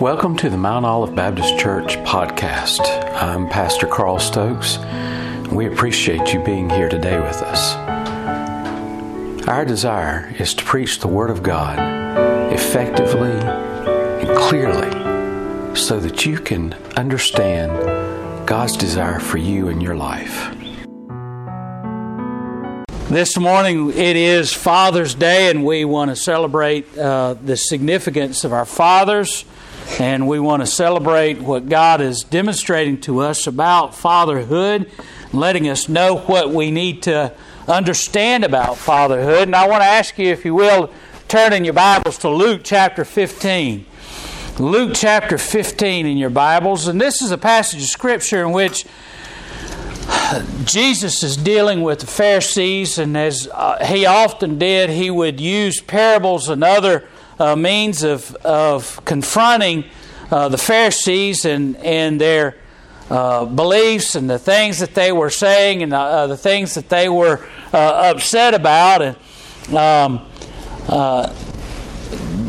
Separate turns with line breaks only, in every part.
Welcome to the Mount Olive Baptist Church podcast. I'm Pastor Carl Stokes. We appreciate you being here today with us. Our desire is to preach the Word of God effectively and clearly so that you can understand God's desire for you in your life.
This morning it is Father's Day, and we want to celebrate uh, the significance of our fathers and we want to celebrate what God is demonstrating to us about fatherhood, letting us know what we need to understand about fatherhood. And I want to ask you, if you will, turn in your Bibles to Luke chapter 15. Luke chapter 15 in your Bibles. And this is a passage of Scripture in which Jesus is dealing with the Pharisees, and as uh, he often did, he would use parables and other uh, means of, of confronting uh, the Pharisees and, and their uh, beliefs and the things that they were saying and uh, the things that they were uh, upset about. And um, uh,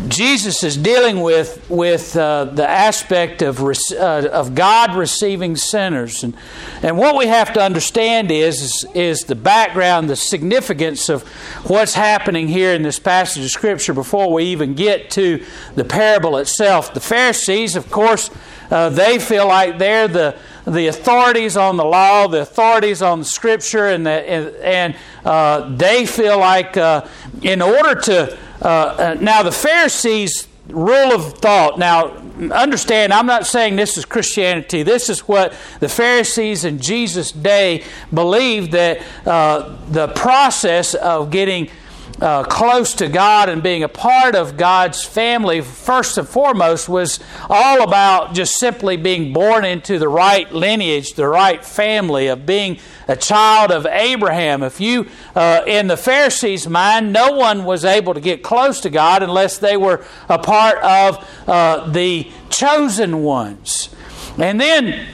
Jesus is dealing with with uh, the aspect of uh, of God receiving sinners, and and what we have to understand is, is, is the background, the significance of what's happening here in this passage of Scripture before we even get to the parable itself. The Pharisees, of course, uh, they feel like they're the the authorities on the law, the authorities on the Scripture, and the, and, and uh, they feel like uh, in order to uh, uh, now, the Pharisees' rule of thought. Now, understand, I'm not saying this is Christianity. This is what the Pharisees in Jesus' day believed that uh, the process of getting uh, close to God and being a part of God's family, first and foremost, was all about just simply being born into the right lineage, the right family, of being a child of Abraham. If you, uh, in the Pharisees' mind, no one was able to get close to God unless they were a part of uh, the chosen ones. And then,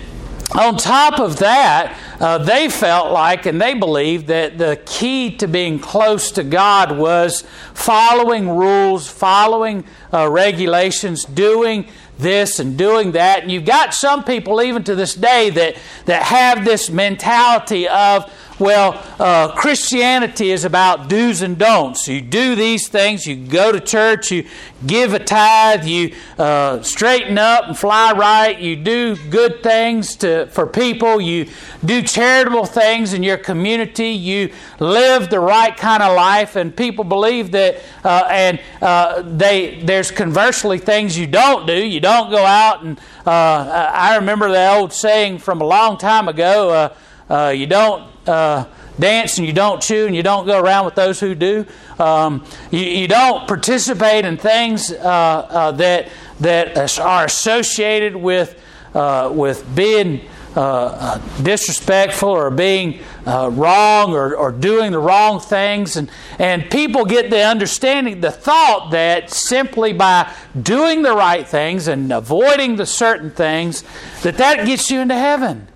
on top of that, uh, they felt like and they believed that the key to being close to God was following rules, following uh, regulations, doing this and doing that. And you've got some people, even to this day, that, that have this mentality of, well, uh, Christianity is about do's and don'ts. You do these things, you go to church, you give a tithe, you uh, straighten up and fly right, you do good things to, for people, you do charitable things in your community, you live the right kind of life, and people believe that, uh, and uh, they there's conversely things you don't do. You don't go out and uh, I remember the old saying from a long time ago. Uh, you don't uh, dance and you don't chew and you don't go around with those who do. Um, you, you, don't participate in things uh, uh, that that are associated with uh, with being uh, disrespectful or being uh, wrong or, or doing the wrong things. And, and people get the understanding, the thought that simply by doing the right things and avoiding the certain things, that that gets you into heaven.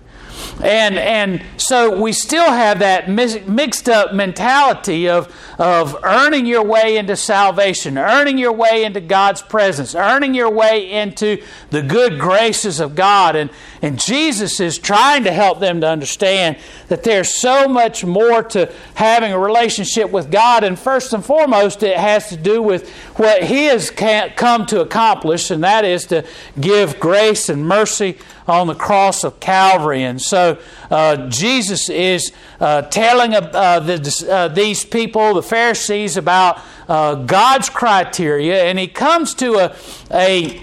And, and so we still have that mixed up mentality of, of earning your way into salvation, earning your way into God's presence, earning your way into the good graces of God. And, and Jesus is trying to help them to understand that there's so much more to having a relationship with God. And first and foremost, it has to do with what He has come to accomplish, and that is to give grace and mercy on the cross of Calvary. And so uh, Jesus is uh, telling uh, the, uh, these people, the Pharisees, about uh, God's criteria, and he comes to a, a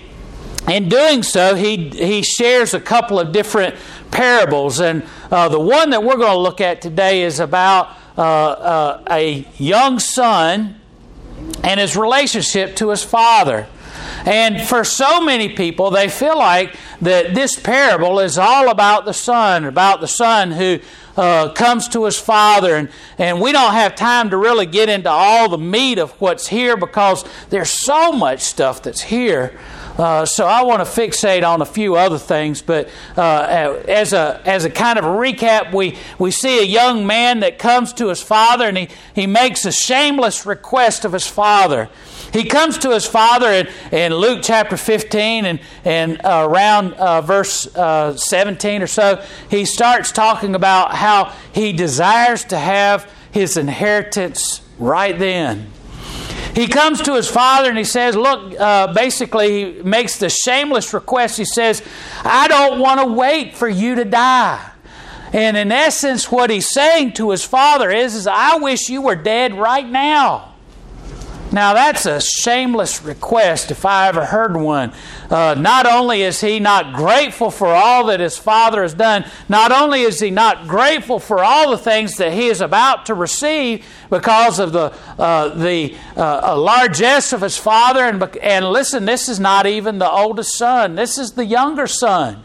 in doing so, he, he shares a couple of different parables. And uh, the one that we're going to look at today is about a young son and his relationship to his father. And for so many people, they feel like that this parable is all about the son, about the son who uh, comes to his father. And, and we don't have time to really get into all the meat of what's here because there's so much stuff that's here. Uh, so I want to fixate on a few other things, but uh, as a as a kind of a recap, we we see a young man that comes to his father, and he he makes a shameless request of his father. He comes to his father in, in Luke chapter 15 and, and uh, around uh, verse uh, 17 or so. He starts talking about how he desires to have his inheritance right then. He comes to his father and he says, Look, uh, basically, he makes the shameless request. He says, I don't want to wait for you to die. And in essence, what he's saying to his father is, is I wish you were dead right now. Now, that's a shameless request if I ever heard one. Uh, not only is he not grateful for all that his father has done, not only is he not grateful for all the things that he is about to receive because of the, uh, the uh, largesse of his father, and, and listen, this is not even the oldest son, this is the younger son.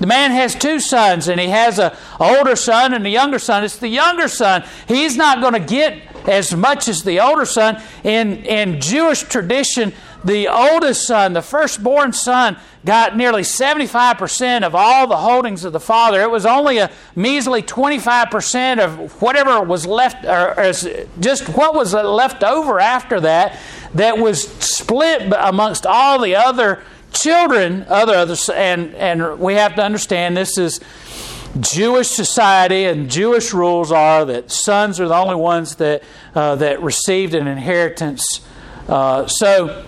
The man has two sons, and he has an older son and a younger son. It's the younger son. He's not going to get as much as the older son. In, in Jewish tradition, the oldest son, the firstborn son, got nearly 75% of all the holdings of the father. It was only a measly 25% of whatever was left, or, or just what was left over after that, that was split amongst all the other children, other others, and, and we have to understand this is Jewish society and Jewish rules are that sons are the only ones that, uh, that received an inheritance. Uh, so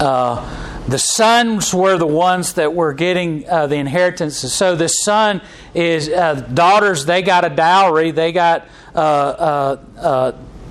uh, the sons were the ones that were getting uh, the inheritance. So the son is, uh, daughters, they got a dowry, they got uh,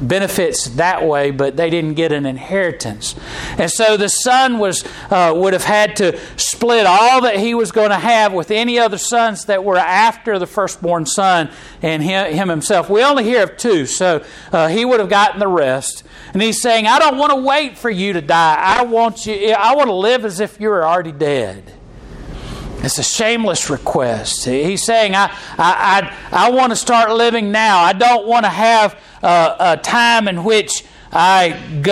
benefits that way, but they didn't get an inheritance. And so the son was uh, would have had to split all that he was going to have with any other sons that were after the firstborn son and him, him himself. We only hear of two, so uh, he would have gotten the rest. And he's saying, "I don't want to wait for you to die. I want you. I want to live as if you were already dead." It's a shameless request. He's saying, I, I, I, I want to start living now. I don't want to have a time in which I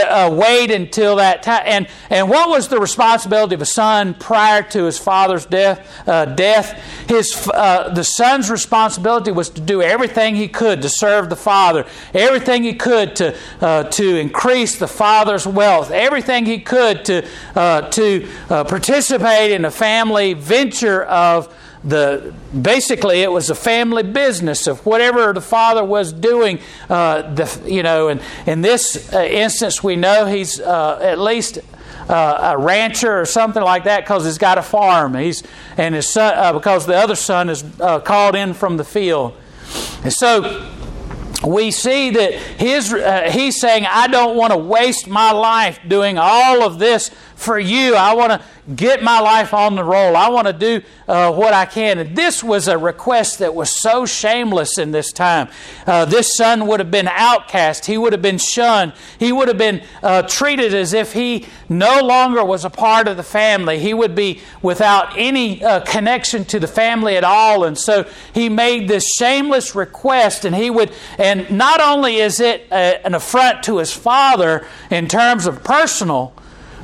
uh, wait until that time. And, and what was the responsibility of a son prior to his father's death? Uh, death? His, uh, the son's responsibility was to do everything he could to serve the father, everything he could to, uh, to increase the father's wealth, everything he could to, uh, to uh, participate in a family venture of the basically it was a family business of whatever the father was doing. Uh, the, you know, and in this uh, instance, we know he's uh, at least. Uh, a rancher or something like that because he's got a farm. He's and his son uh, because the other son is uh, called in from the field, and so we see that his, uh, he's saying, I don't want to waste my life doing all of this for you. I want to get my life on the roll. I want to do uh, what I can. And this was a request that was so shameless in this time. Uh, this son would have been outcast. He would have been shunned. He would have been uh, treated as if he no longer was a part of the family. He would be without any uh, connection to the family at all. And so he made this shameless request, and he would, and not only is it a, uh, an affront to his father in terms of personal,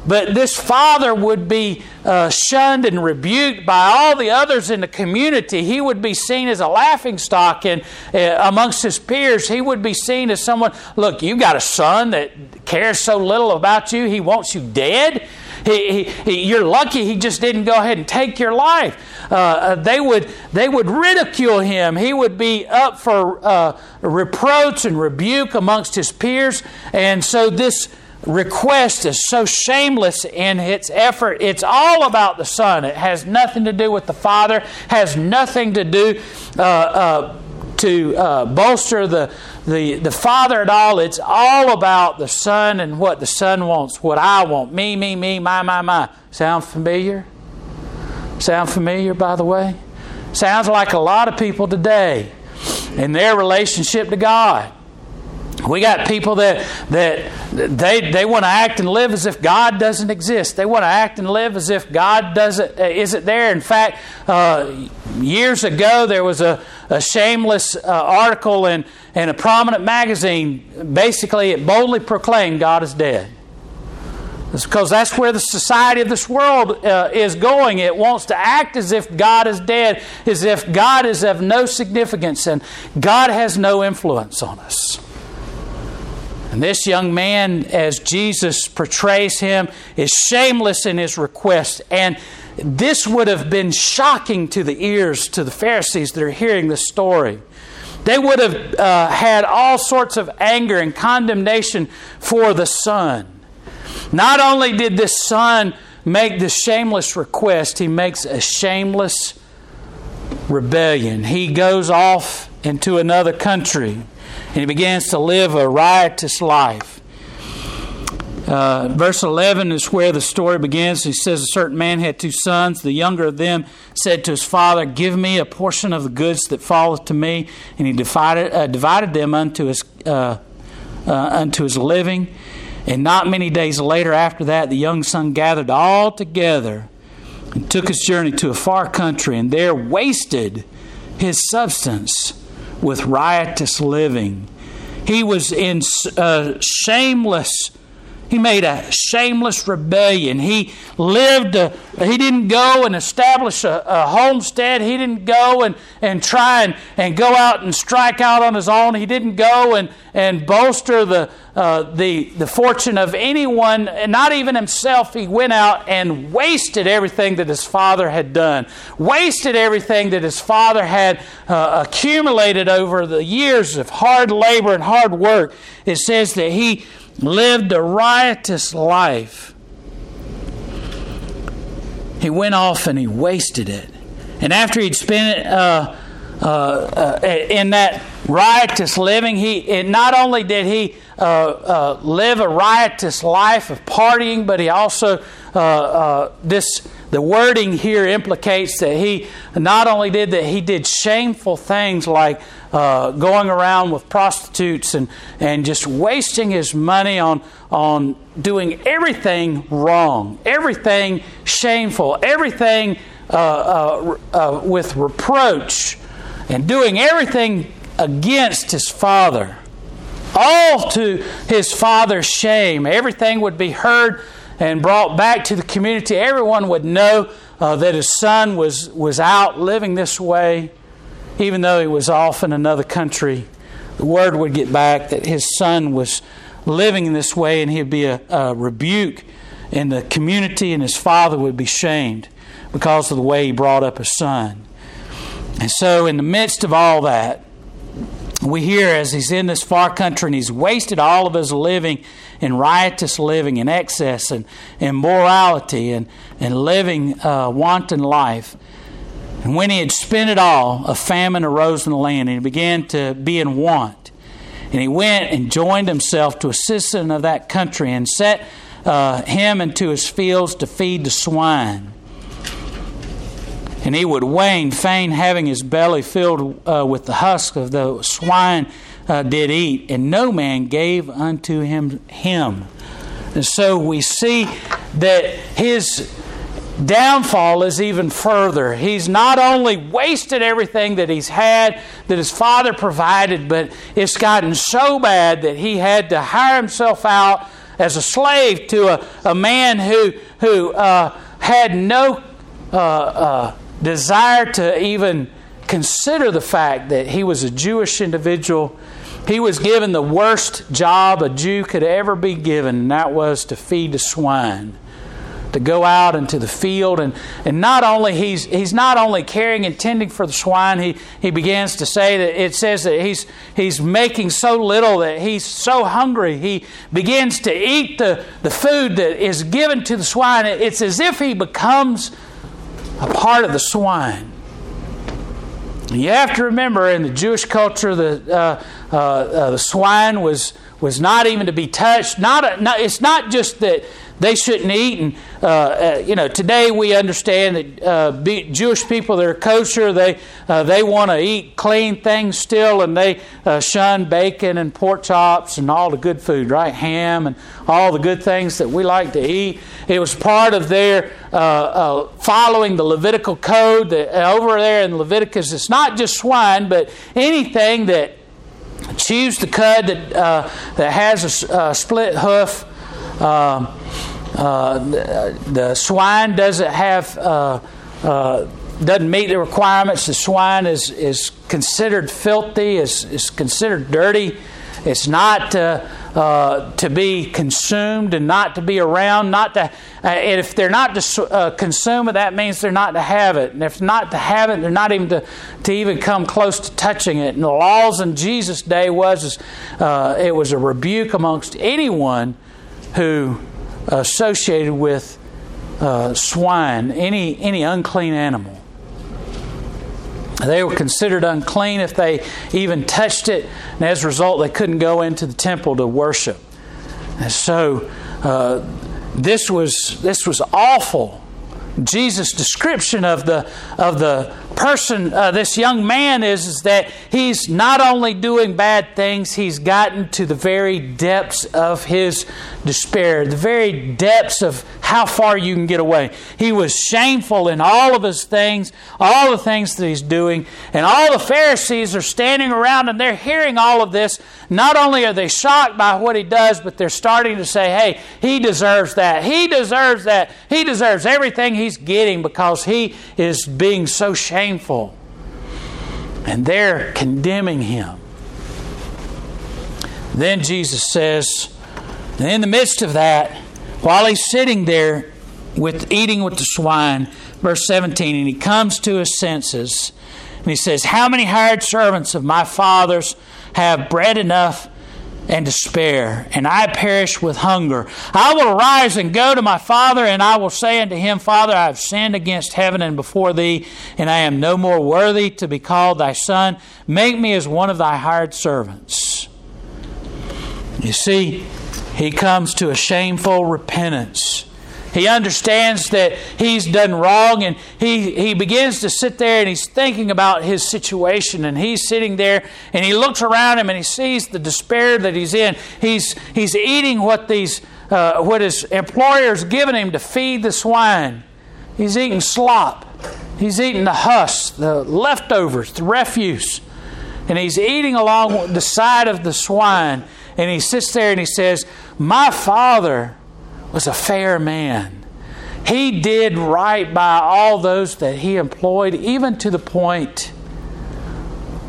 but this father would be uh, shunned and rebuked by all the others in the community. He would be seen as a laughing stock and uh, amongst his peers. He would be seen as someone, look, you've got a son that cares so little about you, he wants you dead. He, he, he, you're lucky he just didn't go ahead and take your life. Uh, uh they would they would ridicule him. He would be up for uh, reproach and rebuke amongst his peers. And so this request is so shameless in its effort. It's all about the Son. It has nothing to do with the Father, has nothing to do uh, uh, to uh, bolster the, the, the Father at all. It's all about the Son and what the Son wants, what I want. Me, me, me, my, my, my. Sound familiar? Sound familiar, by the way? Sounds like a lot of people today in their relationship to God. We got people that that they they want to act and live as if God doesn't exist. They want to act and live as if God doesn't uh, isn't there. In fact, uh, years ago there was a, a shameless uh, article in in a prominent magazine. Basically, it boldly proclaimed God is dead. It's because that's where the society of this world uh, is going. It wants to act as if God is dead, as if God is of no significance and God has no influence on us. And this young man, as Jesus portrays him, is shameless in his request. And this would have been shocking to the ears to the Pharisees that are hearing this story. They would have uh, had all sorts of anger and condemnation for the son. Not only did this son make this shameless request, he makes a shameless rebellion. He goes off into another country and he begins to live a riotous life. Uh, verse 11 is where the story begins. He says, A certain man had two sons. The younger of them said to his father, Give me a portion of the goods that falleth to me. And he divided, uh, divided them unto his, uh, uh unto his living. And not many days later, after that, the young son gathered all together and took his journey to a far country, and there wasted his substance with riotous living. He was in uh, shameless he made a shameless rebellion. He lived, a, he didn't go and establish a, a, homestead. He didn't go and, and try and, and go out and strike out on his own. He didn't go and, and bolster the, uh, the, the fortune of anyone, not even himself. He went out and wasted everything that his father had done, wasted everything that his father had uh, accumulated over the years of hard labor and hard work. It says that he lived a riotous life. He went off and he wasted it. And after he'd spent it uh, uh, uh, in that riotous living, he not only did he uh, uh, live a riotous life of partying, but he also uh, this the wording here implicates that he not only did that, he did shameful things like uh, going around with prostitutes and, and just wasting his money on, on doing everything wrong, everything shameful, everything uh, uh, uh with reproach, and doing everything against his father. All to his father's shame. Everything would be heard and brought back to the community. Everyone would know uh, that his son was, was out living this way, even though he was off in another country. The word would get back that his son was living in this way, and he'd be a, a rebuke in the community, and his father would be shamed because of the way he brought up his son. And so, in the midst of all that, we hear as he's in this far country and he's wasted all of his living in riotous living and excess and immorality and, and living a uh, wanton life. And when he had spent it all, a famine arose in the land and he began to be in want. And he went and joined himself to a citizen of that country and set uh, him into his fields to feed the swine and he would wane, fain having his belly filled uh, with the husk of the swine uh, did eat, and no man gave unto him him. And so we see that his downfall is even further. He's not only wasted everything that he's had, that his father provided, but it's gotten so bad that he had to hire himself out as a slave to a, a man who, who uh, had no uh, uh desire to even consider the fact that he was a Jewish individual. He was given the worst job a Jew could ever be given, and that was to feed the swine. To go out into the field and, and not only he's he's not only caring and tending for the swine, he, he begins to say that it says that he's he's making so little that he's so hungry. He begins to eat the, the food that is given to the swine. It's as if he becomes a part of the swine. You have to remember in the Jewish culture, the, uh, uh, uh, the swine was, was not even to be touched. Not, a, not It's not just that they shouldn't eat. And uh, uh, you know, today we understand that uh, Jewish people that are kosher, they uh, they want to eat clean things still, and they uh, shun bacon and pork chops and all the good food, right? Ham and all the good things that we like to eat. It was part of their uh, following the Levitical code. That over there in Leviticus, it's not just swine, but anything that chews the cud that that has a, a split hoof. Um, uh, the, swine doesn't have uh, uh, doesn't meet the requirements. The swine is is considered filthy. is is considered dirty. It's not uh, uh, to be consumed and not to be around. Not to, uh, if they're not to consume it, that means they're not to have it. And if not to have it, they're not even to, to even come close to touching it. And the laws in Jesus' day was it was a rebuke amongst anyone who associated with uh, swine, any any unclean animal. They were considered unclean if they even touched it, and as a result, they couldn't go into the temple to worship. And so, uh, this was this was awful. Jesus' description of the of the person, uh, this young man, is, is that he's not only doing bad things, he's gotten to the very depths of his despair, the very depths of how far you can get away. He was shameful in all of his things, all the things that he's doing, and all the Pharisees are standing around and they're hearing all of this. Not only are they shocked by what he does, but they're starting to say, hey, he deserves that. He deserves that. He deserves everything he's getting because he is being so shameful. And they're condemning him. Then Jesus says, in the midst of that, while he's sitting there with eating with the swine, verse 17, and he comes to his senses, and he says, How many hired servants of my father's have bread enough and despair, and I perish with hunger? I will arise and go to my father, and I will say unto him, Father, I have sinned against heaven and before thee, and I am no more worthy to be called thy son. Make me as one of thy hired servants. You see, he comes to a shameful repentance. He understands that he's done wrong and he, he begins to sit there and he's thinking about his situation and he's sitting there and he looks around him and he sees the despair that he's in. He's, he's eating what, these, uh, what his employer's given him to feed the swine. He's eating slop. He's eating the husk, the leftovers, the refuse. And he's eating along the side of the swine and he sits there and he says, My father was a fair man. He did right by all those that he employed, even to the point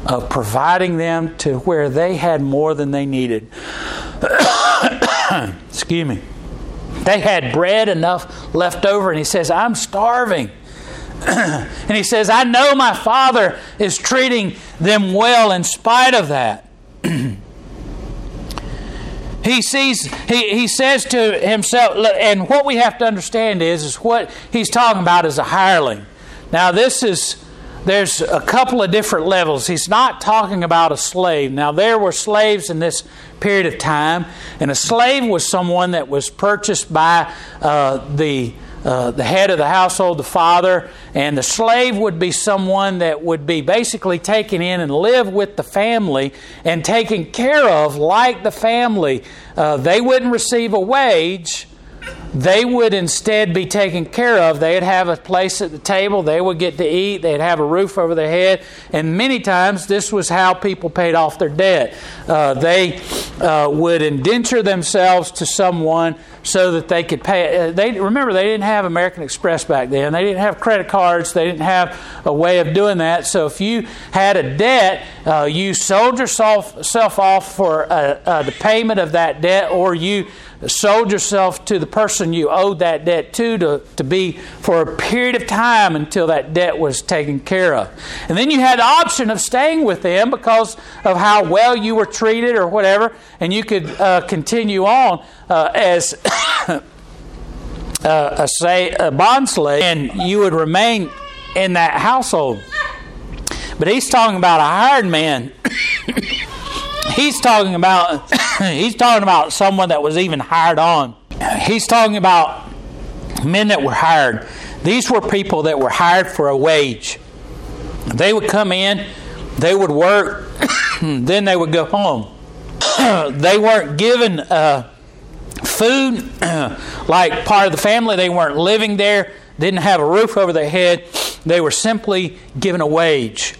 of providing them to where they had more than they needed. Excuse me. They had bread enough left over, and he says, I'm starving. and he says, I know my father is treating them well in spite of that. He sees, he, he says to himself, and what we have to understand is, is what he's talking about is a hireling. Now, this is, there's a couple of different levels. He's not talking about a slave. Now, there were slaves in this period of time, and a slave was someone that was purchased by uh, the uh, the head of the household, the father, and the slave would be someone that would be basically taken in and live with the family and taken care of like the family. Uh, they wouldn't receive a wage, they would instead be taken care of. They'd have a place at the table, they would get to eat, they'd have a roof over their head, and many times this was how people paid off their debt. Uh, they uh, would indenture themselves to someone so that they could pay. Uh, they remember they didn't have American Express back then. They didn't have credit cards. They didn't have a way of doing that. So if you had a debt, uh, you sold yourself self off for uh, uh, the payment of that debt, or you sold yourself to the person you owed that debt to, to to be for a period of time until that debt was taken care of. And then you had the option of staying with them because of how well you were treated or whatever, and you could uh, continue on uh, as uh, a, say, a bond slave, and you would remain in that household. But he's talking about a hired man. he's talking about he's talking about someone that was even hired on. He's talking about men that were hired. These were people that were hired for a wage. They would come in, they would work, then they would go home. they weren't given uh, food like part of the family. They weren't living there, didn't have a roof over their head. They were simply given a wage.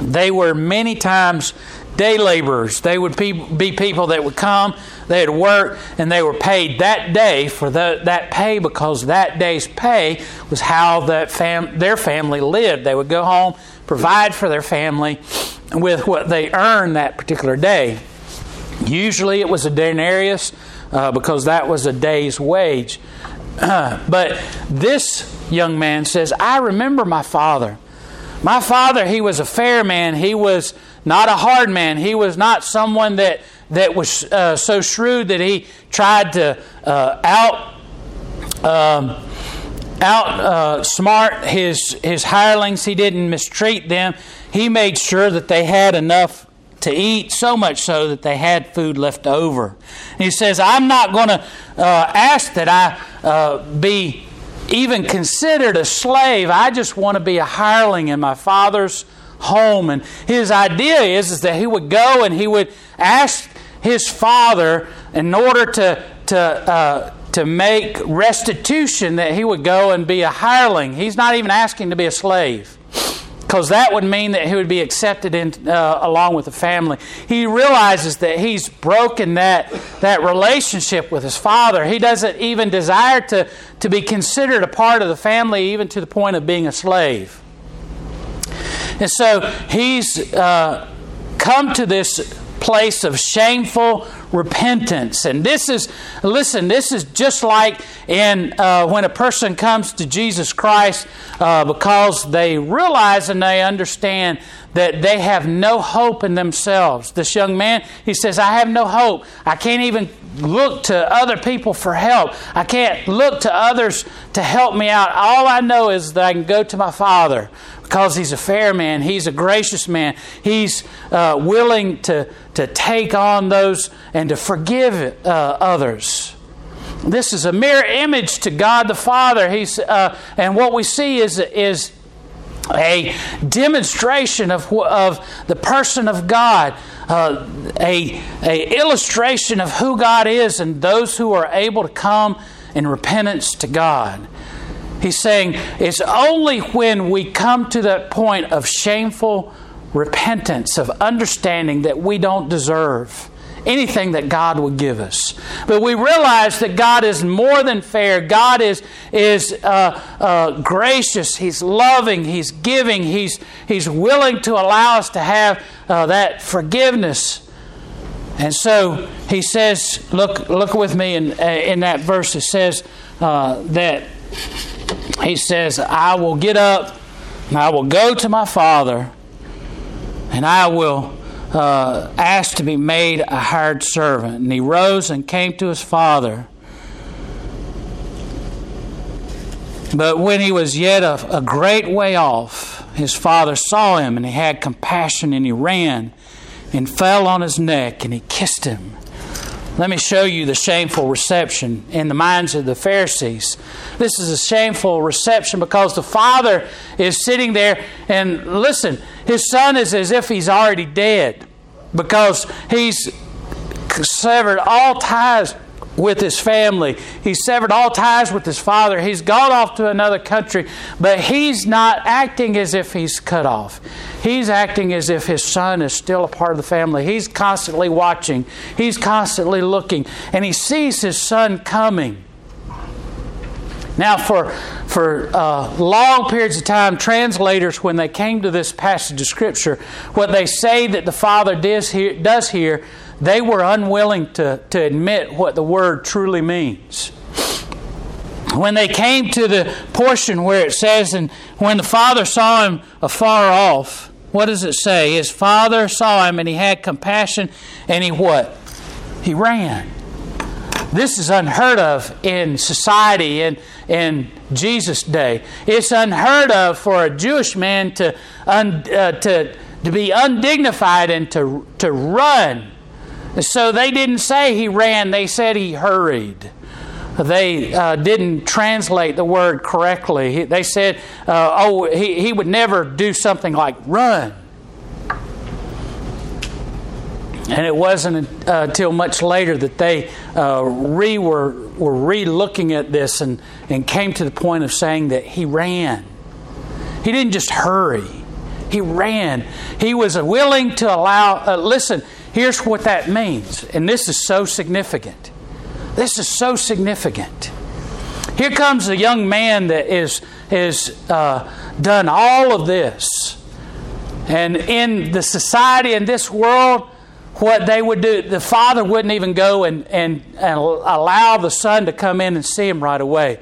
They were many times day laborers. They would be, people that would come, they'd work, and they were paid that day for the, that pay because that day's pay was how that fam, their family lived. They would go home, provide for their family with what they earned that particular day. Usually it was a denarius uh, because that was a day's wage. Uh, but this young man says, I remember my father. My father, he was a fair man. He was not a hard man. He was not someone that, that was uh, so shrewd that he tried to uh, out. Um, out uh, smart his his hirelings. He didn't mistreat them. He made sure that they had enough to eat, so much so that they had food left over. he says, "I'm not going to uh, ask that I uh, be even considered a slave. I just want to be a hireling in my father's home. And his idea is, is that he would go and he would ask his father in order to, to, uh, to make restitution that he would go and be a hireling. He's not even asking to be a slave because that would mean that he would be accepted in, uh, along with the family. He realizes that he's broken that, that relationship with his father. He doesn't even desire to, to be considered a part of the family, even to the point of being a slave. And so he's uh, come to this place of shameful repentance. And this is, listen, this is just like in uh, when a person comes to Jesus Christ uh, because they realize and they understand that they have no hope in themselves. This young man, he says, I have no hope. I can't even look to other people for help. I can't look to others to help me out. All I know is that I can go to my Father because he's a fair man, he's a gracious man, he's uh, willing to, to take on those and to forgive uh, others. This is a mirror image to God the Father. He's, uh, and what we see is, is a demonstration of, of the person of God, uh, a, a illustration of who God is and those who are able to come in repentance to God. He's saying it's only when we come to that point of shameful repentance, of understanding that we don't deserve anything that God would give us. But we realize that God is more than fair. God is, is uh, uh, gracious. He's loving. He's giving. He's, he's willing to allow us to have uh, that forgiveness. And so he says, look, look with me in, uh, in that verse. It says uh, that he says, I will get up and I will go to my father and I will uh, ask to be made a hired servant. And he rose and came to his father. But when he was yet a, a great way off, his father saw him and he had compassion and he ran and fell on his neck and he kissed him. Let me show you the shameful reception in the minds of the Pharisees. This is a shameful reception because the father is sitting there, and listen, his son is as if he's already dead because he's severed all ties with his family. He's severed all ties with his father. He's gone off to another country, but he's not acting as if he's cut off. He's acting as if his son is still a part of the family. He's constantly watching, he's constantly looking, and he sees his son coming. Now, for, for uh, long periods of time, translators, when they came to this passage of Scripture, what they say that the Father does here, does here they were unwilling to, to admit what the word truly means. When they came to the portion where it says, and when the father saw him afar off, what does it say? His father saw him and he had compassion and he what? He ran. This is unheard of in society in, in Jesus' day. It's unheard of for a Jewish man to, un, uh, to, to be undignified and to, to run so they didn't say he ran, they said he hurried. They uh, didn't translate the word correctly. They said, uh, oh, he, he would never do something like run. And it wasn't uh, until much later that they uh, re were, were re looking at this and, and came to the point of saying that he ran. He didn't just hurry, He ran. He was willing to allow. Uh, listen, here's what that means, and this is so significant. This is so significant. Here comes a young man that is is uh, done all of this, and in the society in this world, what they would do, the father wouldn't even go and, and, and allow the son to come in and see him right away.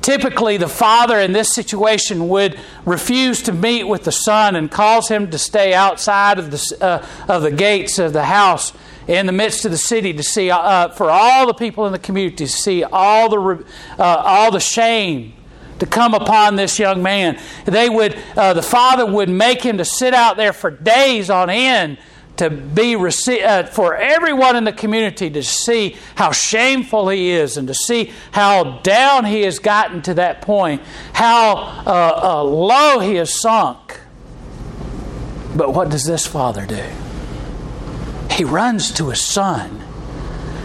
Typically, the father in this situation would refuse to meet with the son and cause him to stay outside of the, uh, of the gates of the house in the midst of the city to see, uh, for all the people in the community to see all the, uh, all the shame to come upon this young man. They would, uh, the father would make him to sit out there for days on end to be uh, for everyone in the community to see how shameful he is and to see how down he has gotten to that point, how uh, uh, low he has sunk. But what does this father do? He runs to his son.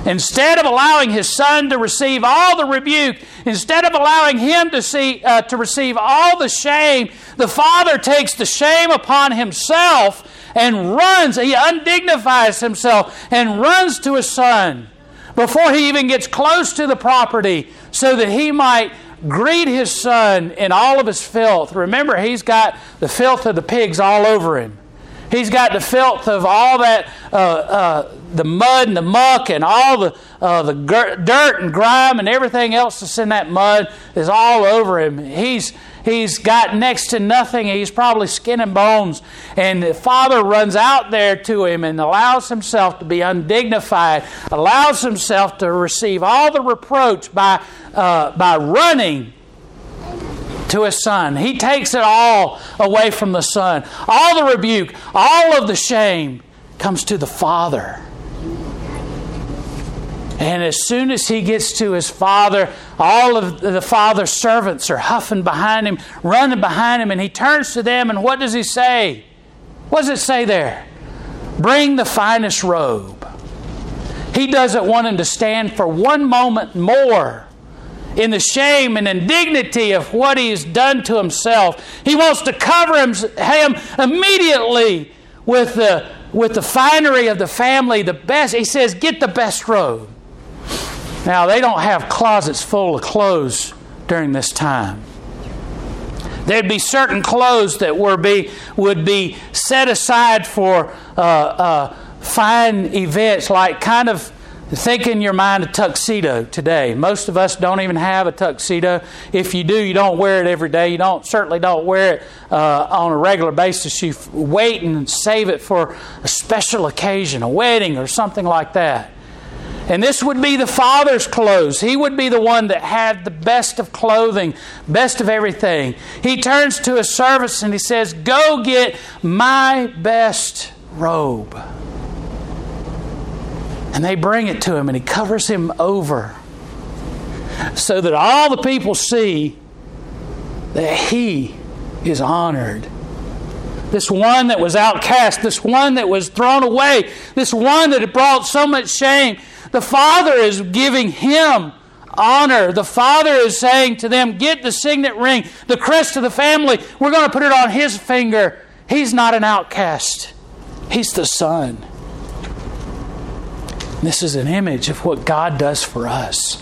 Instead of allowing his son to receive all the rebuke, instead of allowing him to, see, uh, to receive all the shame, the father takes the shame upon himself and runs. He undignifies himself and runs to his son before he even gets close to the property so that he might greet his son in all of his filth. Remember, he's got the filth of the pigs all over him. He's got the filth of all that, uh, uh, the mud and the muck and all the, uh, the dirt and grime and everything else that's in that mud is all over him. He's, He's got next to nothing. He's probably skin and bones. And the father runs out there to him and allows himself to be undignified, allows himself to receive all the reproach by, uh, by running to his son. He takes it all away from the son. All the rebuke, all of the shame comes to the father. And as soon as he gets to his father, all of the father's servants are huffing behind him, running behind him, and he turns to them, and what does he say? What does it say there? Bring the finest robe. He doesn't want him to stand for one moment more in the shame and indignity of what he's done to himself. He wants to cover him, him immediately with the, with the finery of the family, the best. He says, Get the best robe. Now, they don't have closets full of clothes during this time. There'd be certain clothes that were be, would be set aside for uh, uh, fine events, like kind of think in your mind a tuxedo today. Most of us don't even have a tuxedo. If you do, you don't wear it every day. You don't certainly don't wear it uh, on a regular basis. You wait and save it for a special occasion, a wedding or something like that. And this would be the father's clothes. He would be the one that had the best of clothing, best of everything. He turns to his servants and he says, Go get my best robe. And they bring it to him and he covers him over so that all the people see that he is honored. This one that was outcast, this one that was thrown away, this one that had brought so much shame, the Father is giving him honor. The Father is saying to them, Get the signet ring, the crest of the family. We're going to put it on his finger. He's not an outcast, he's the Son. This is an image of what God does for us.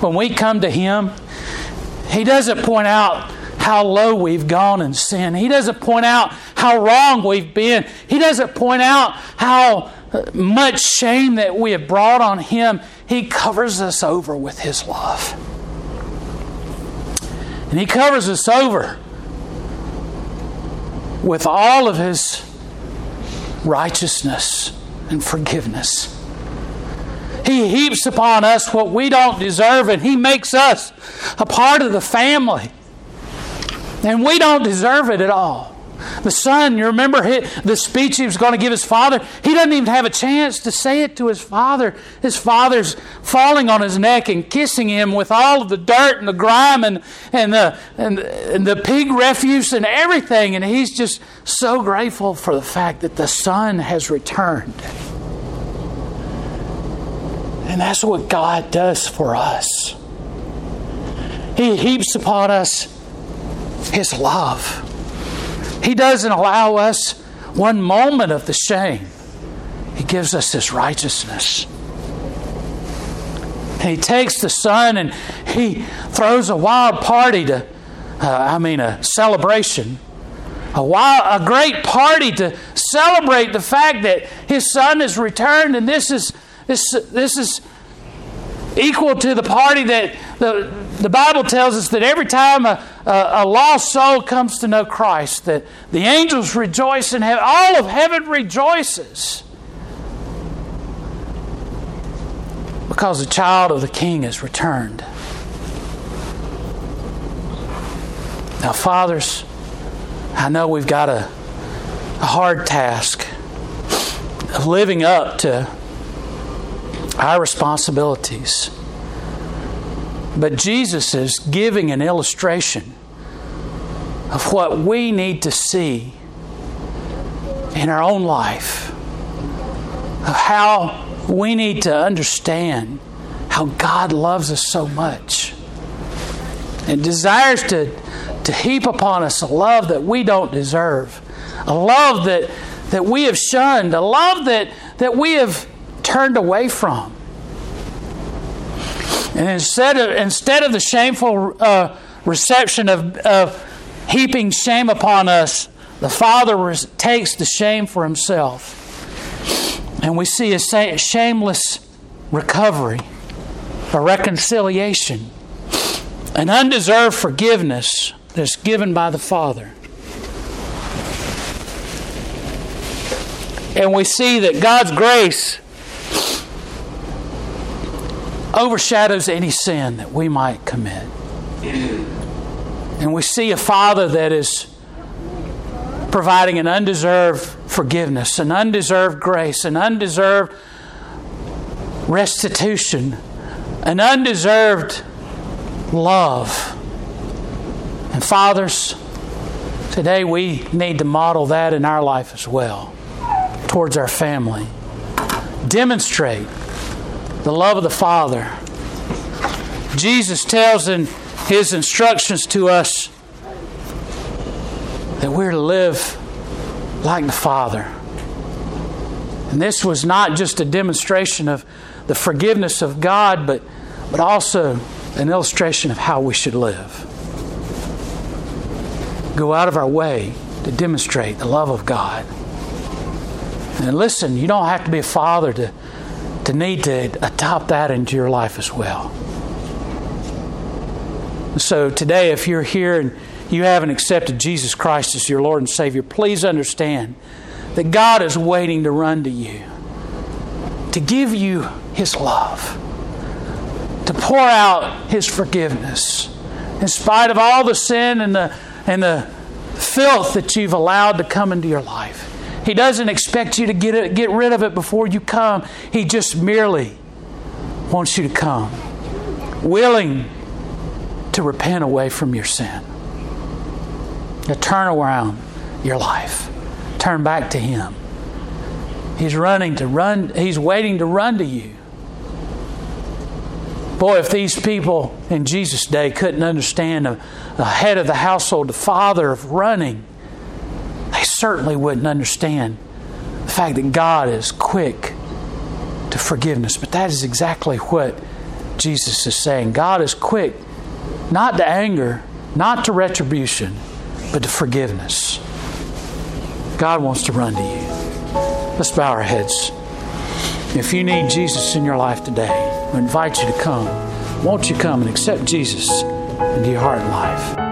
When we come to Him, He doesn't point out how low we've gone in sin. He doesn't point out how wrong we've been. He doesn't point out how much shame that we have brought on Him, He covers us over with His love. And He covers us over with all of His righteousness and forgiveness. He heaps upon us what we don't deserve, and He makes us a part of the family. And we don't deserve it at all. The son, you remember the speech he was going to give his father? He doesn't even have a chance to say it to his father. His father's falling on his neck and kissing him with all of the dirt and the grime and, and, the, and, and the pig refuse and everything. And he's just so grateful for the fact that the son has returned. And that's what God does for us. He heaps upon us His love. He doesn't allow us one moment of the shame. He gives us His righteousness. And He takes the Son and He throws a wild party to, uh, I mean, a celebration, a, wild, a great party to celebrate the fact that His Son has returned, and this is this this is equal to the party that the, the Bible tells us that every time a, a, lost soul comes to know Christ, that the angels rejoice in heaven, all of heaven rejoices. Because the child of the king has returned. Now, fathers, I know we've got a, a hard task of living up to our responsibilities. But Jesus is giving an illustration of what we need to see in our own life, of how we need to understand how God loves us so much and desires to, to heap upon us a love that we don't deserve, a love that, that we have shunned, a love that, that we have turned away from. And instead of, instead of the shameful uh, reception of, of heaping shame upon us, the Father takes the shame for himself. And we see a shameless recovery, a reconciliation, an undeserved forgiveness that's given by the Father. And we see that God's grace overshadows any sin that we might commit. And we see a Father that is providing an undeserved forgiveness, an undeserved grace, an undeserved restitution, an undeserved love. And fathers, today we need to model that in our life as well towards our family. Demonstrate the love of the Father. Jesus tells in his instructions to us that we're to live like the Father. And this was not just a demonstration of the forgiveness of God, but, but also an illustration of how we should live. Go out of our way to demonstrate the love of God. And listen, you don't have to be a father to to need to adopt that into your life as well. So today, if you're here and you haven't accepted Jesus Christ as your Lord and Savior, please understand that God is waiting to run to you, to give you His love, to pour out His forgiveness, in spite of all the sin and the, and the filth that you've allowed to come into your life. He doesn't expect you to get, it, get rid of it before you come. He just merely wants you to come, willing to repent away from your sin, to turn around your life, turn back to Him. He's running to run, He's waiting to run to you. Boy, if these people in Jesus' day couldn't understand a, head of the household, the father of running, they certainly wouldn't understand the fact that God is quick to forgiveness. But that is exactly what Jesus is saying. God is quick not to anger, not to retribution, but to forgiveness. God wants to run to you. Let's bow our heads. If you need Jesus in your life today, we invite you to come. Won't you come and accept Jesus into your heart and life?